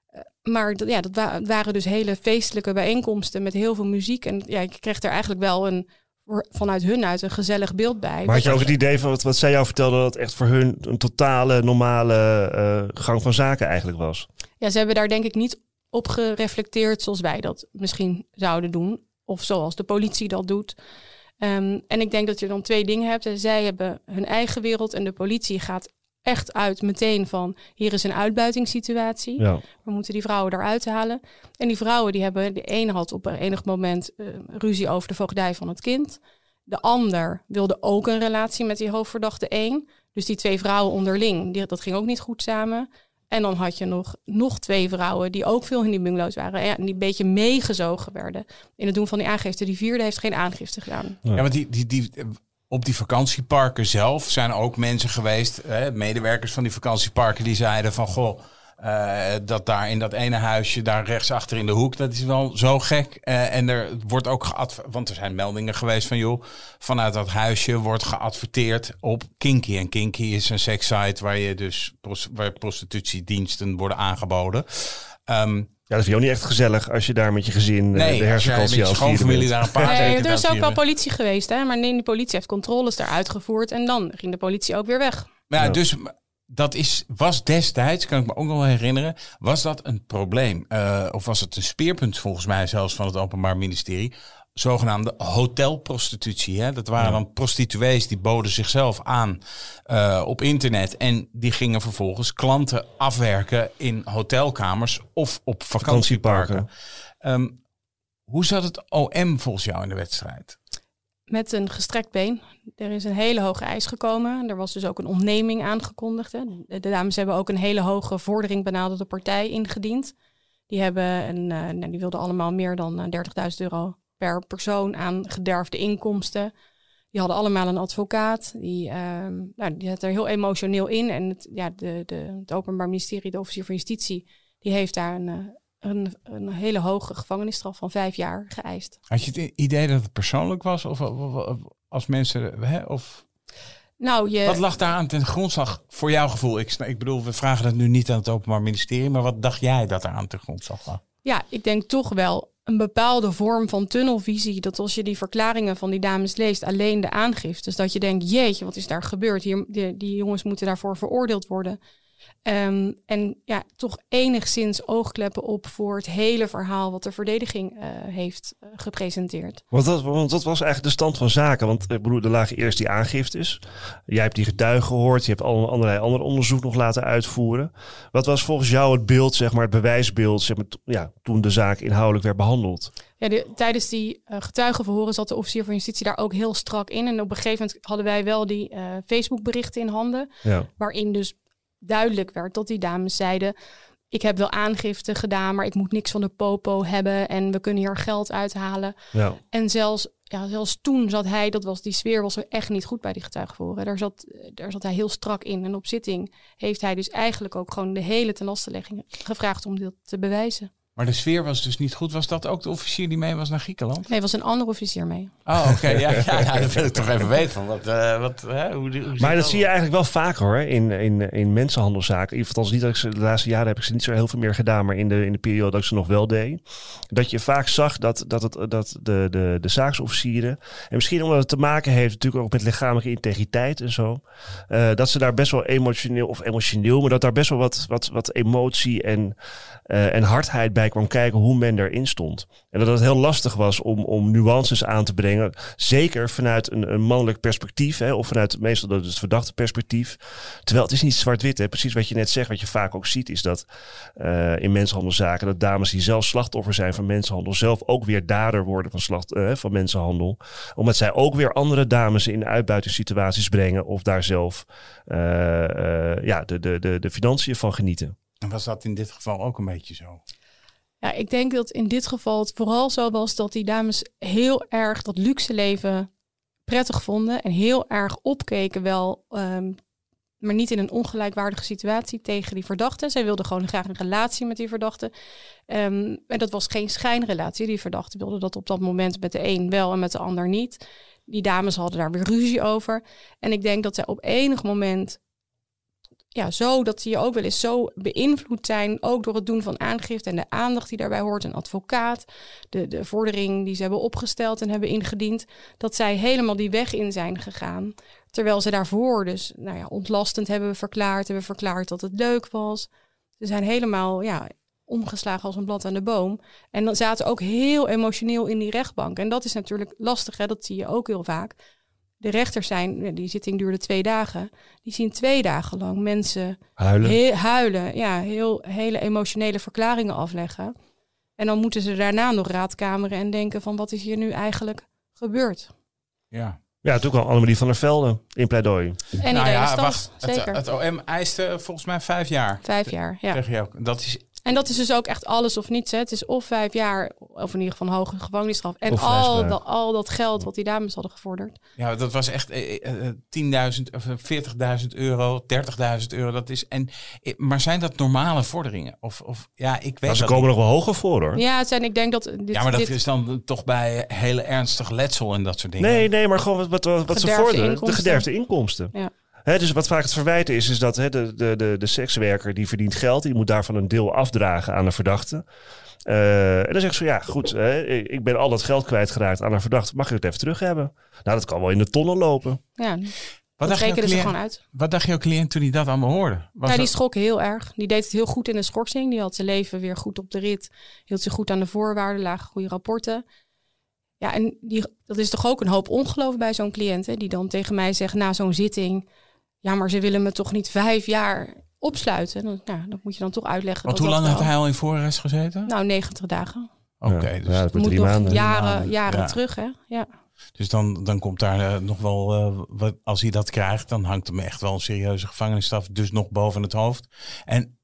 Eh, Maar ja, dat waren dus hele feestelijke bijeenkomsten met heel veel muziek. En ja, ik kreeg er eigenlijk wel een, voor- vanuit hun uit een gezellig beeld bij. Maar had je ook het idee van wat, wat zij jou vertelde, dat echt voor hun een totale normale eh, gang van zaken eigenlijk was? Ja, ze hebben daar denk ik niet op gereflecteerd zoals wij dat misschien zouden doen. Of zoals de politie dat doet. Ehm, en ik denk dat je dan twee dingen hebt. Zij hebben hun eigen wereld en de politie gaat echt uit meteen van hier is een uitbuitingssituatie. Ja. We moeten die vrouwen eruit halen. En die vrouwen die hebben, de ene had op een enig moment eh, ruzie over de voogdij van het kind. De ander wilde ook een relatie met die hoofdverdachte één. Dus die twee vrouwen onderling, die, dat ging ook niet goed samen. En dan had je nog, nog twee vrouwen die ook veel in die bungalows waren. En die een beetje meegezogen werden in het doen van die aangifte. Die vierde heeft geen aangifte gedaan. Ja, want die, die, die, op die vakantieparken zelf zijn ook mensen geweest, hè, medewerkers van die vakantieparken, die zeiden van goh. Uh, dat daar in dat ene huisje, daar rechtsachter in de hoek, dat is wel zo gek. Uh, en er wordt ook geadverteerd, want er zijn meldingen geweest van joh, vanuit dat huisje wordt geadverteerd op Kinky. En Kinky is een sekssite waar je dus waar prostitutiediensten worden aangeboden. Um, ja, dat vind je ook niet echt gezellig als je daar met je gezin nee, de herfstvakantie als schoonfamilie daar een paar Nee, er is ook wel politie geweest, hè? maar nee, die politie heeft controles daar uitgevoerd en dan ging de politie ook weer weg. Maar ja, ja. dus dat is, was destijds, kan ik me ook nog wel herinneren, was dat een probleem? Uh, of was het een speerpunt volgens mij zelfs van het Openbaar Ministerie? Zogenaamde hotelprostitutie. Hè? Dat waren ja. dan prostituees die boden zichzelf aan uh, op internet. En die gingen vervolgens klanten afwerken in hotelkamers of op vakantieparken. Um, hoe zat het OM volgens jou in de wedstrijd? met een gestrekt been. Er is een hele hoge eis gekomen. Er was dus ook een ontneming aangekondigd. Hè. De dames hebben ook een hele hoge vordering benaderde partij ingediend. Die, hebben een, uh, nou, die wilden allemaal meer dan 30.000 euro per persoon aan gederfde inkomsten. Die hadden allemaal een advocaat. Die, uh, nou, die zat er heel emotioneel in. En het, ja, de, de, het Openbaar Ministerie, de officier van Justitie, die heeft daar een, uh, een, een, hele hoge gevangenisstraf van vijf jaar geëist. Had je het idee dat het persoonlijk was? Of, of, of als mensen. Hè, of... Nou, je... Wat lag daar aan ten grondslag voor jouw gevoel? Ik, ik bedoel, we vragen dat nu niet aan het Openbaar Ministerie, maar wat dacht jij dat er aan ten grondslag lag? Ja, ik denk toch wel een bepaalde vorm van tunnelvisie. Dat als je die verklaringen van die dames leest, alleen de aangifte. Dus dat je denkt, jeetje, wat is daar gebeurd? Hier, die, die jongens moeten daarvoor veroordeeld worden. Um, en ja, toch enigszins oogkleppen op voor het hele verhaal wat de verdediging uh, heeft uh, gepresenteerd. Want dat, want dat was eigenlijk de stand van zaken. Want ik bedoel, er lagen eerst die aangiftes. Jij hebt die getuigen gehoord. Je hebt al allerlei andere onderzoek nog laten uitvoeren. Wat was volgens jou het beeld, zeg maar, het bewijsbeeld, zeg maar, ja, toen de zaak inhoudelijk werd behandeld? Ja, de, tijdens die uh, getuigenverhoren zat de officier van justitie daar ook heel strak in. En op een gegeven moment hadden wij wel die Facebook berichten in handen. Ja. Waarin dus duidelijk werd dat die dames zeiden: Ik heb wel aangifte gedaan, maar ik moet niks van de popo hebben en we kunnen hier geld uithalen. Ja. En zelfs, ja, zelfs toen zat hij, dat was die sfeer was er echt niet goed bij die getuigenverhoren. Daar zat, daar zat hij heel strak in. En op zitting heeft hij dus eigenlijk ook gewoon de hele tenlastelegging gevraagd om dit te bewijzen. Maar de sfeer was dus niet goed. Was dat ook de officier die mee was naar Griekenland? Nee, was een andere officier mee. Oh, oké. Okay. Ja, ja, ja, dat wil ik toch even weten. Van wat, uh, wat, hè, hoe, hoe maar dat zie je eigenlijk wel vaker hoor, in, in, in mensenhandelzaken. In ieder niet dat ik ze, de laatste jaren heb ik ze niet zo heel veel meer gedaan, maar in de, in de periode dat ik ze nog wel deed. Dat je vaak zag dat, dat, het, dat de, de, de zaaksofficieren, en misschien omdat het te maken heeft natuurlijk ook met lichamelijke integriteit en zo, uh, dat ze daar best wel emotioneel, of emotioneel, maar dat daar best wel wat, wat, wat emotie en, uh, en hardheid bij kwam kijken hoe men erin stond. En dat het heel lastig was om, om nuances aan te brengen. Zeker vanuit een, een mannelijk perspectief. Hè, of vanuit meestal dat het verdachte perspectief. Terwijl het is niet zwart-wit. Precies wat je net zegt. Wat je vaak ook ziet is dat uh, in mensenhandelzaken. Dat dames die zelf slachtoffer zijn van mensenhandel. Zelf ook weer dader worden van, slacht, uh, van mensenhandel. Omdat zij ook weer andere dames in uitbuitingssituaties brengen. Of daar zelf uh, ja, de, de, de, de financiën van genieten. En was dat in dit geval ook een beetje zo? Ja, ik denk dat in dit geval het vooral zo was dat die dames heel erg dat luxe leven prettig vonden en heel erg opkeken wel, um, maar niet in een ongelijkwaardige situatie tegen die verdachte. Zij wilden gewoon graag een relatie met die verdachte. Um, en dat was geen schijnrelatie. Die verdachte wilde dat op dat moment met de een wel en met de ander niet. Die dames hadden daar weer ruzie over. En ik denk dat zij op enig moment ja, zo dat die ook wel eens zo beïnvloed zijn, ook door het doen van aangifte en de aandacht die daarbij hoort, een advocaat, de, de vordering die ze hebben opgesteld en hebben ingediend, dat zij helemaal die weg in zijn gegaan. Terwijl ze daarvoor dus nou ja, ontlastend hebben verklaard, hebben verklaard dat het leuk was. Ze zijn helemaal ja, omgeslagen als een blad aan de boom. En dan zaten ook heel emotioneel in die rechtbank. En dat is natuurlijk lastig, hè? dat zie je ook heel vaak De rechters zijn, die zitting duurde twee dagen, die zien twee dagen lang mensen Huilen. Huilen, ja, heel, hele emotionele verklaringen afleggen. En dan moeten ze daarna nog raadkameren en denken van wat is hier nu eigenlijk gebeurd. Ja. Ja, toen kwam Annemarie van der Velde in pleidooi. En Nou ja, wacht. Het, zeker. het OM eiste volgens mij vijf jaar. Vijf jaar, ja. Zeg je ook. Dat is En dat is dus ook echt alles of niets. Hè. Het is of vijf jaar, of in ieder geval een hoge gevangenisstraf. En Of al dat, al dat geld wat die dames hadden gevorderd. Ja, dat was echt eh, eh, eh, 10.000 of eh, 40.000 euro, 30.000 euro. Dat is, en, eh, maar zijn dat normale vorderingen? Of, of ja, ik weet Maar ze dat komen nog wel hoger voor hoor. Ja, het zijn, ik denk dat dit, Ja, maar dat dit is dan toch bij eh, hele ernstig letsel en dat soort dingen. Nee, nee, maar gewoon wat, wat, wat, wat ze vorderen. De gederfde inkomsten. Ja. Dus wat vaak het verwijten is, is dat hè, de, de, de, de sekswerker die verdient geld, die moet daarvan een deel afdragen aan de verdachte. Eh, en dan zeg ik zo, ja goed, hè, ik ben al dat geld kwijtgeraakt aan een verdachte, mag ik het even terug hebben? Nou, dat kan wel in de tonnen lopen. ja, Wat dat dacht, ze cliënt, gewoon uit. wat dacht jouw cliënt toen hij dat allemaal hoorde? Was Ja, die dat- schrok heel erg. Die deed het heel goed in de schorsing. Die had zijn leven weer goed op de rit. Hield zich goed aan de voorwaarden, lagen goede rapporten. Ja, en die, dat is toch ook een hoop ongeloof bij zo'n cliënt. Hè, die dan tegen mij zegt na zo'n zitting... ja, maar ze willen me toch niet vijf jaar opsluiten? Dan, nou, dat moet je dan toch uitleggen. Want dat hoe dat lang had wel- hij al in voorarrest gezeten? Nou, 90 dagen. Oké, Ja, dus, ja, dat wordt Moet drie nog maanden. jaren, jaren ja. terug, hè? Ja. dus dan, dan komt daar eh, nog wel, eh, wat, als hij dat krijgt, dan hangt hem echt wel een serieuze gevangenisstraf, dus nog boven het hoofd. En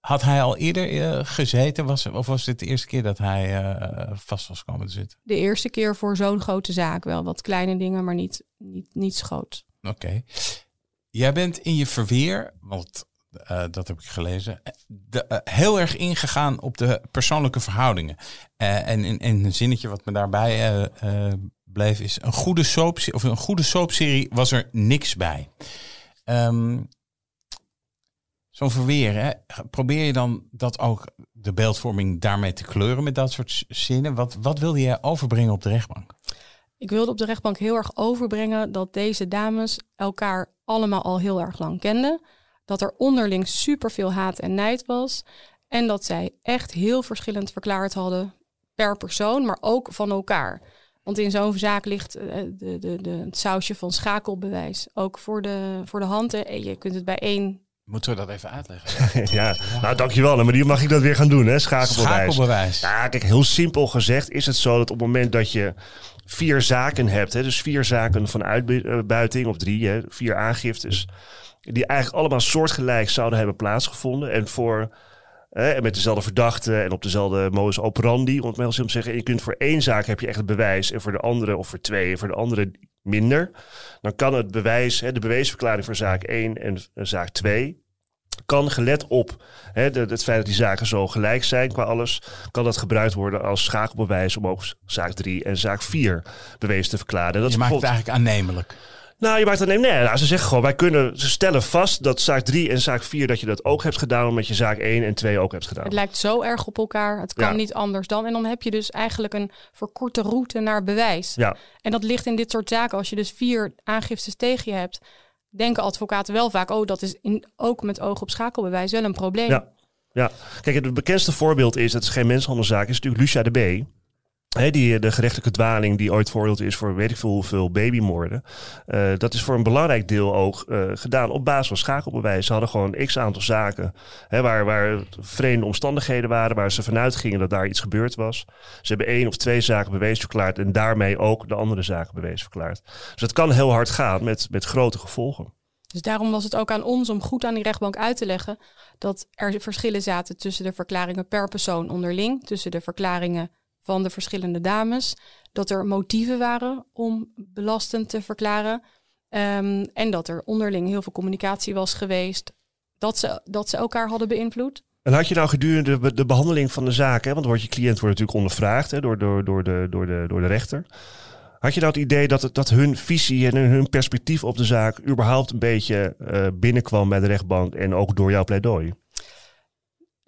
had hij al eerder eh, gezeten, was, of was dit de eerste keer dat hij eh, vast was komen te zitten? De eerste keer voor zo'n grote zaak wel. Wat kleine dingen, maar niet, niet, niet groot. Oké. Jij bent in je verweer, want eh, dat heb ik gelezen, eh, de, eh, heel erg ingegaan op de persoonlijke verhoudingen. En in, een zinnetje wat me daarbij bleef is een goede soap of een goede soapserie was er niks bij. Ehm, Zo'n verweer, probeer je dan dat ook de beeldvorming daarmee te kleuren met dat soort zinnen? Wat, wat wilde je overbrengen op de rechtbank? Ik wilde op de rechtbank heel erg overbrengen dat deze dames elkaar allemaal al heel erg lang kenden. Dat er onderling superveel haat en nijd was. En dat zij echt heel verschillend verklaard hadden per persoon, maar ook van elkaar. Want in zo'n zaak ligt eh, de, de, de, het sausje van schakelbewijs ook voor de, voor de hand. Je kunt het bij één Moeten we dat even uitleggen? ja, nou dankjewel. Maar die mag ik dat weer gaan doen, hè? Schakelbewijs. Schakelbewijs. Ja, kijk, heel simpel gezegd is het zo dat op het moment dat je vier zaken hebt, hè, dus vier zaken van uitbuiting of drie, hè, vier aangiftes, die eigenlijk allemaal soortgelijk zouden hebben plaatsgevonden en voor met dezelfde verdachte en op dezelfde modus operandi, om het maar simpel te zeggen. En je kunt voor één zaak heb je echt het bewijs en voor de andere of voor twee en voor de andere minder. Dan kan het bewijs, hè, de beweesverklaring voor zaak 1 en eh, zaak 2 kan gelet op hè, de, het feit dat die zaken zo gelijk zijn qua alles, kan dat gebruikt worden als schakelbewijs om ook zaak 3 en zaak 4 bewezen te verklaren. Dat je maakt het eigenlijk aannemelijk. nou, je maakt het nee, nee nou, ze zeggen gewoon, wij kunnen, ze stellen vast dat zaak 3 en zaak 4 dat je dat ook hebt gedaan, omdat je zaak 1 en 2 ook hebt gedaan. Het lijkt zo erg op elkaar. Het kan Ja. niet anders dan. En dan heb je dus eigenlijk een verkorte route naar bewijs. Ja, En dat ligt in dit soort zaken. Als je dus vier aangiftes tegen je hebt, denken advocaten wel vaak: oh, dat is in, ook met oog op schakelbewijs wel een probleem. Ja. ja. Kijk, het bekendste voorbeeld is, dat is geen mensenhandelzaak, is natuurlijk Lucia de B. Die, de gerechtelijke dwaling die ooit veroordeeld is voor weet ik veel hoeveel babymoorden. Eh, dat is voor een belangrijk deel ook eh, gedaan op basis van schakelbewijs. Ze hadden gewoon x aantal zaken waar, waar vreemde omstandigheden waren, waar ze vanuit gingen dat daar iets gebeurd was. Ze hebben één of twee zaken bewezen verklaard en daarmee ook de andere zaken bewezen verklaard. Dus het kan heel hard gaan met, met grote gevolgen. Dus daarom was het ook aan ons om goed aan die rechtbank uit te leggen dat er verschillen zaten tussen de verklaringen per persoon onderling, tussen de verklaringen van de verschillende dames, dat er motieven waren om belastend te verklaren ehm, en dat er onderling heel veel communicatie was geweest, dat ze, dat ze elkaar hadden beïnvloed. En had je nou gedurende de, de behandeling van de zaak, hè, want wordt je cliënt wordt natuurlijk ondervraagd hè, door, door, door, de, door, de, door de rechter. Had je nou het idee dat, dat hun visie en hun perspectief op de zaak überhaupt een beetje eh, binnenkwam bij de rechtbank en ook door jouw pleidooi?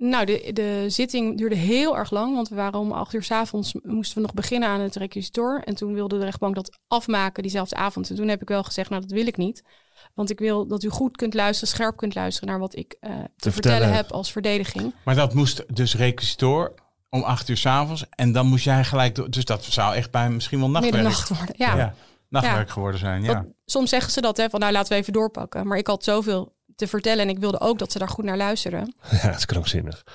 Nou, de, de zitting duurde heel erg lang, want we waren om acht uur s avonds moesten we nog beginnen aan het requisitor. En toen wilde de rechtbank dat afmaken diezelfde avond. En toen heb ik wel gezegd, nou dat wil ik niet. Want ik wil dat u goed kunt luisteren, scherp kunt luisteren naar wat ik eh, te, vertellen, vertellen heb als verdediging. Maar dat moest dus requisitor om acht uur s'avonds. En dan moest jij gelijk door. Dus dat zou echt bij misschien wel nachtwerk. Middernacht worden. Ja. Ja. nachtwerk geworden zijn. Ja. Dat- soms zeggen ze dat, hè, van nou laten we even doorpakken. Maar ik had zoveel te vertellen en ik wilde ook dat ze daar goed naar luisterden. Ja, het is krankzinnig.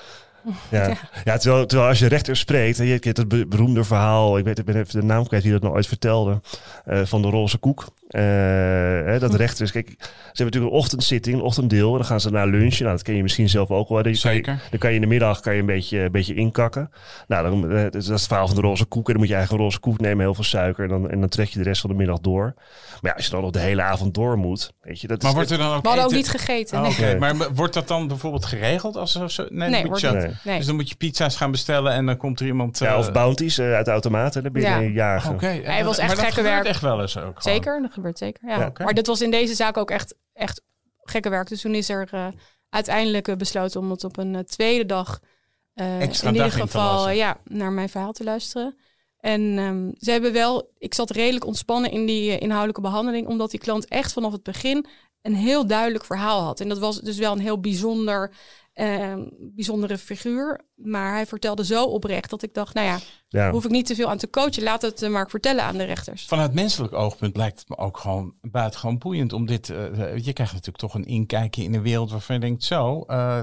Ja. Ja. terwijl, terwijl als je rechter spreekt, hè, je het be- beroemde verhaal, ik, weet, ik ben even de naam kwijt wie dat nou ooit vertelde, eh, van de roze koek. Eh, hè, dat rechters, kijk, ze hebben natuurlijk een ochtendzitting, een ochtenddeel, en dan gaan ze naar lunchen. Nou, dat ken je misschien zelf ook wel. Dan kan je- Zeker. Dan kan je in de middag kan je een, beetje, een beetje inkakken. Nou, dan, eh, dat is het verhaal van de roze koek. En dan moet je eigenlijk een roze koek nemen, heel veel suiker. En dan, en dan trek je de rest van de middag door. Maar ja, als je dan nog de hele avond door moet, weet je, dat Maar is... wordt er dan ook We hadden ook eten- niet gegeten. Oh, nee. Nee. maar wordt dat dan bijvoorbeeld geregeld? Als er zo, nee, Nee, wordt je- niet. Nee. Nee. Dus dan moet je pizza's gaan bestellen en dan komt er iemand... ja, eh, of bounties eh, uit de automaten, dan ben je Ja. een jager. Oké, Hij was echt gekke werk. echt wel eens ook. gewoon. Zeker, gebeurt zeker. Ja. Maar dit was in deze zaak ook echt, echt gekke werk. Dus toen is er eh, uiteindelijk eh, besloten om het op een eh, tweede dag Extra in ieder geval ja, naar mijn verhaal te luisteren. En ehm, ze hebben wel, ik zat redelijk ontspannen in die inhoudelijke behandeling, omdat die klant echt vanaf het begin een heel duidelijk verhaal had. En dat was dus wel een heel bijzonder, ehm, bijzondere figuur. Maar hij vertelde zo oprecht dat ik dacht, nou ja, Ja. hoef ik niet te veel aan te coachen. Laat het eh, maar vertellen aan de rechters. Vanuit menselijk oogpunt lijkt het me ook gewoon buitengewoon boeiend om dit... eh, eh, je krijgt natuurlijk toch een inkijkje in een wereld waarvan je denkt... zo, eh,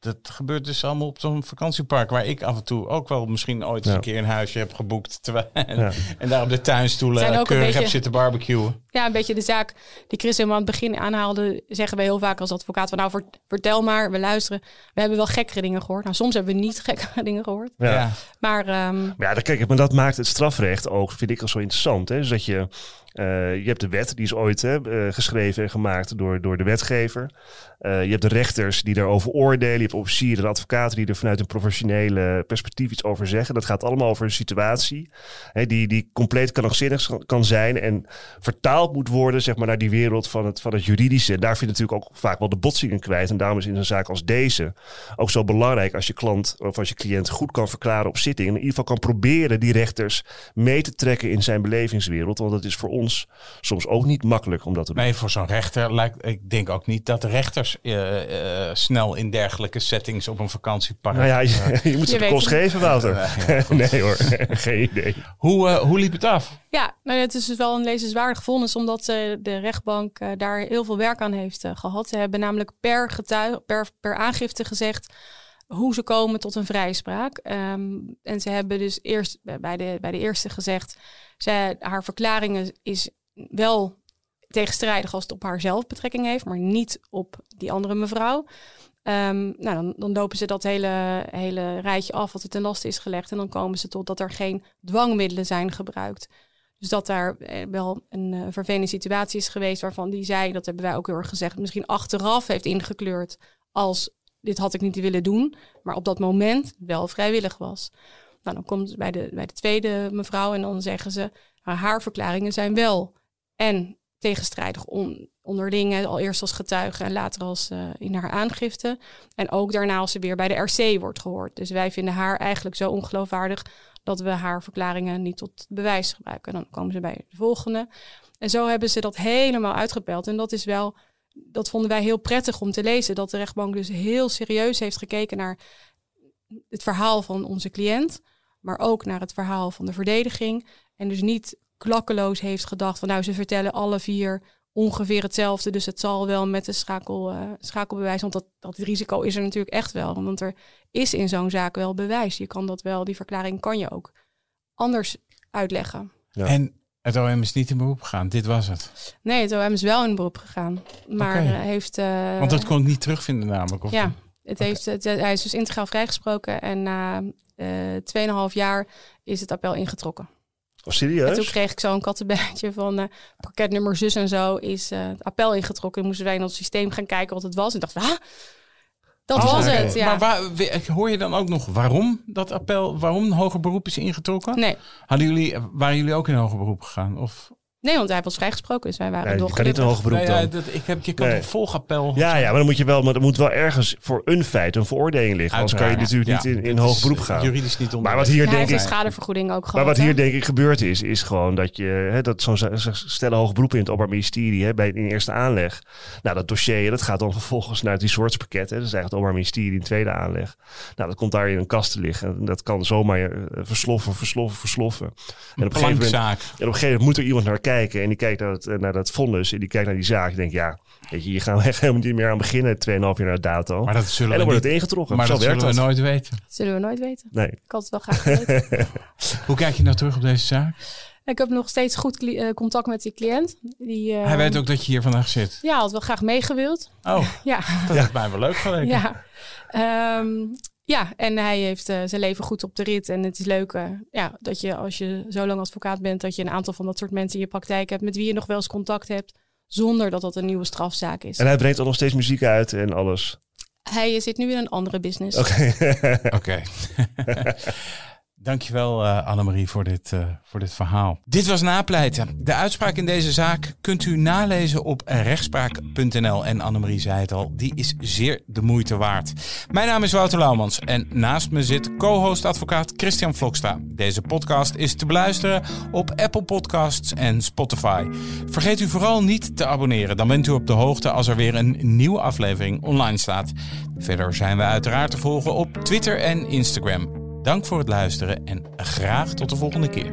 dat gebeurt dus allemaal op zo'n vakantiepark... waar ik af en toe ook wel misschien ooit eens Ja. een keer een huisje heb geboekt... Terwijl, Ja. en daar op de tuinstoelen keurig beetje- heb zitten barbecuen. Ja, een beetje de zaak die Chris helemaal aan het begin aanhaalde, zeggen we heel vaak als advocaat van nou vert- vertel maar, we luisteren. We hebben wel gekkere dingen gehoord. Nou, soms hebben we niet gekkere dingen gehoord. Ja. Ja. Maar ehm, Maar ja, dan kijk, maar dat maakt het strafrecht ook, vind ik, al zo interessant. Hè? Dus dat je, je hebt de wet, die is ooit hè, eh, geschreven en gemaakt door, door de wetgever. Eh, je hebt de rechters die daarover oordelen. Je hebt officieren en advocaten die er vanuit een professionele perspectief iets over zeggen. Dat gaat allemaal over een situatie hè, die, die compleet krankzinnig kan zijn en vertaald moet worden zeg maar, naar die wereld van het, van het juridische. En daar vind je natuurlijk ook vaak wel de botsingen kwijt. En daarom is in een zaak als deze ook zo belangrijk als je klant of als je cliënt goed kan verklaren op zitting. En in ieder geval kan proberen die rechters mee te trekken in zijn belevingswereld. Want dat is voor ons soms ook niet makkelijk om dat te doen. Nee, voor zo'n rechter lijkt... Ik denk ook niet dat de rechters eh, eh, snel in dergelijke settings op een vakantiepark... Nou ja, je, je moet ze Je de kost geven, Wouter. nee hoor, geen idee. Hoe, eh, hoe liep het af? ja, nou, het is dus wel een lezenswaardig vonnis, omdat eh, de rechtbank eh, daar heel veel werk aan heeft eh, gehad. Ze hebben namelijk per, getuig, per, per aangifte gezegd hoe ze komen tot een vrijspraak. Ehm, en ze hebben dus eerst bij- de, bij de eerste gezegd, zij, haar verklaringen is wel tegenstrijdig als het op haar zelf betrekking heeft, maar niet op die andere mevrouw. Ehm, nou, dan, dan lopen ze dat hele, hele rijtje af wat er ten laste is gelegd. En dan komen ze tot dat er geen dwangmiddelen zijn gebruikt. Dus dat daar eh, wel een eh, vervelende situatie is geweest waarvan die zij, dat hebben wij ook heel erg gezegd, misschien achteraf heeft ingekleurd als dit had ik niet willen doen, maar op dat moment wel vrijwillig was. Nou, dan komt bij de, bij de tweede mevrouw en dan zeggen ze, nou, haar verklaringen zijn wel en tegenstrijdig on, onderling, hè, al eerst als getuige en later als eh, in haar aangifte. En ook daarna als ze weer bij de RC wordt gehoord. Dus wij vinden haar eigenlijk zo ongeloofwaardig dat we haar verklaringen niet tot bewijs gebruiken. Dan komen ze bij de volgende. En zo hebben ze dat helemaal uitgepeld. En dat is wel, dat vonden wij heel prettig om te lezen. Dat de rechtbank dus heel serieus heeft gekeken naar het verhaal van onze cliënt, maar ook naar het verhaal van de verdediging. En dus niet klakkeloos heeft gedacht van nou, ze vertellen alle vier ongeveer hetzelfde. Dus het zal wel met de schakel, eh, schakelbewijs. Want dat, dat risico is er natuurlijk echt wel. Want er is in zo'n zaak wel bewijs. Je kan dat wel, die verklaring kan je ook anders uitleggen. Ja. En het OM is niet in beroep gegaan. Dit was het. Nee, het OM is wel in beroep gegaan. Maar eh, heeft. eh, Want dat kon ik niet terugvinden namelijk. Of Ja, het heeft, het, hij is dus integraal vrijgesproken. En na eh 2,5 jaar is het appel ingetrokken. Oh, En toen serieus? kreeg ik zo'n kattenbijtje van eh pakketnummer zus en zo is eh, het appel ingetrokken. Moesten wij in ons systeem gaan kijken wat het was. En dacht, ah, dat Oh, was het. Ja. Maar waar, hoor je dan ook nog waarom dat appel, waarom een hoger beroep is ingetrokken? Nee. Hadden jullie, waren jullie ook in hoger beroep gegaan? Of? Nee, want hij was vrijgesproken. Dus wij waren Nee, nog kan niet een hoger beroep Nou ja, dat, ik heb, je kan Nee. toch volgappel. Ja, ja, maar dan moet je wel, maar er moet wel ergens voor een feit een veroordeling liggen. Anders kan je natuurlijk ja. niet in, hoog beroep gaan. Juridisch niet Maar wat hier denk ik, een schadevergoeding ook gehad. maar wat hier denk ik gebeurd is, is gewoon dat je hè, dat zo'n stellen hoog beroep in het Openbaar Ministerie hè, bij in eerste aanleg. Nou, dat dossier dat gaat dan vervolgens naar het resortspakket. Hè, dat is eigenlijk het Openbaar Ministerie in tweede aanleg. Nou, dat komt daar in een kast te liggen. En dat kan zomaar eh, versloffen, versloffen, versloffen. En op een gegeven moment en op een gegeven moment moet er iemand naar kijken en die kijkt naar, het, eh, naar dat vonnis en die kijkt naar die zaak. Ik denk, ja, weet je, hier gaan we echt helemaal niet meer aan beginnen. 2,5 jaar naar dato. Maar dat zullen en dan we wordt niet- het ingetrokken. Maar Zo dat zullen we dat. nooit weten. Dat zullen we nooit weten. Nee. Ik had het wel graag geweten. Hoe kijk je nou terug op deze zaak? ik heb nog steeds goed eh, contact met die cliënt. Die, eh, Hij weet ook dat je hier vandaag zit. Ja, had wel graag meegewild. Oh, Ja, dat is mij wel leuk geleken. ja. Ehm, ja, en hij heeft eh, zijn leven goed op de rit. En het is leuk eh, ja, dat je als je zo lang advocaat bent... dat je een aantal van dat soort mensen in je praktijk hebt... met wie je nog wel eens contact hebt... zonder dat dat een nieuwe strafzaak is. En hij brengt ook nog steeds muziek uit en alles. Hij zit nu in een andere business. Oké. Oké. Dankjewel uh, Annemarie voor dit, uh, voor dit verhaal. Dit was Napleiten. De uitspraak in deze zaak kunt u nalezen op rechtspraak.nl. En Annemarie zei het al, die is zeer de moeite waard. Mijn naam is Wouter Laumans en naast me zit co-host advocaat Christian Vlokstra. Deze podcast is te beluisteren op Apple Podcasts en Spotify. Vergeet u vooral niet te abonneren, dan bent u op de hoogte als er weer een nieuwe aflevering online staat. Verder zijn we uiteraard te volgen op Twitter en Instagram. Dank voor het luisteren en graag tot de volgende keer.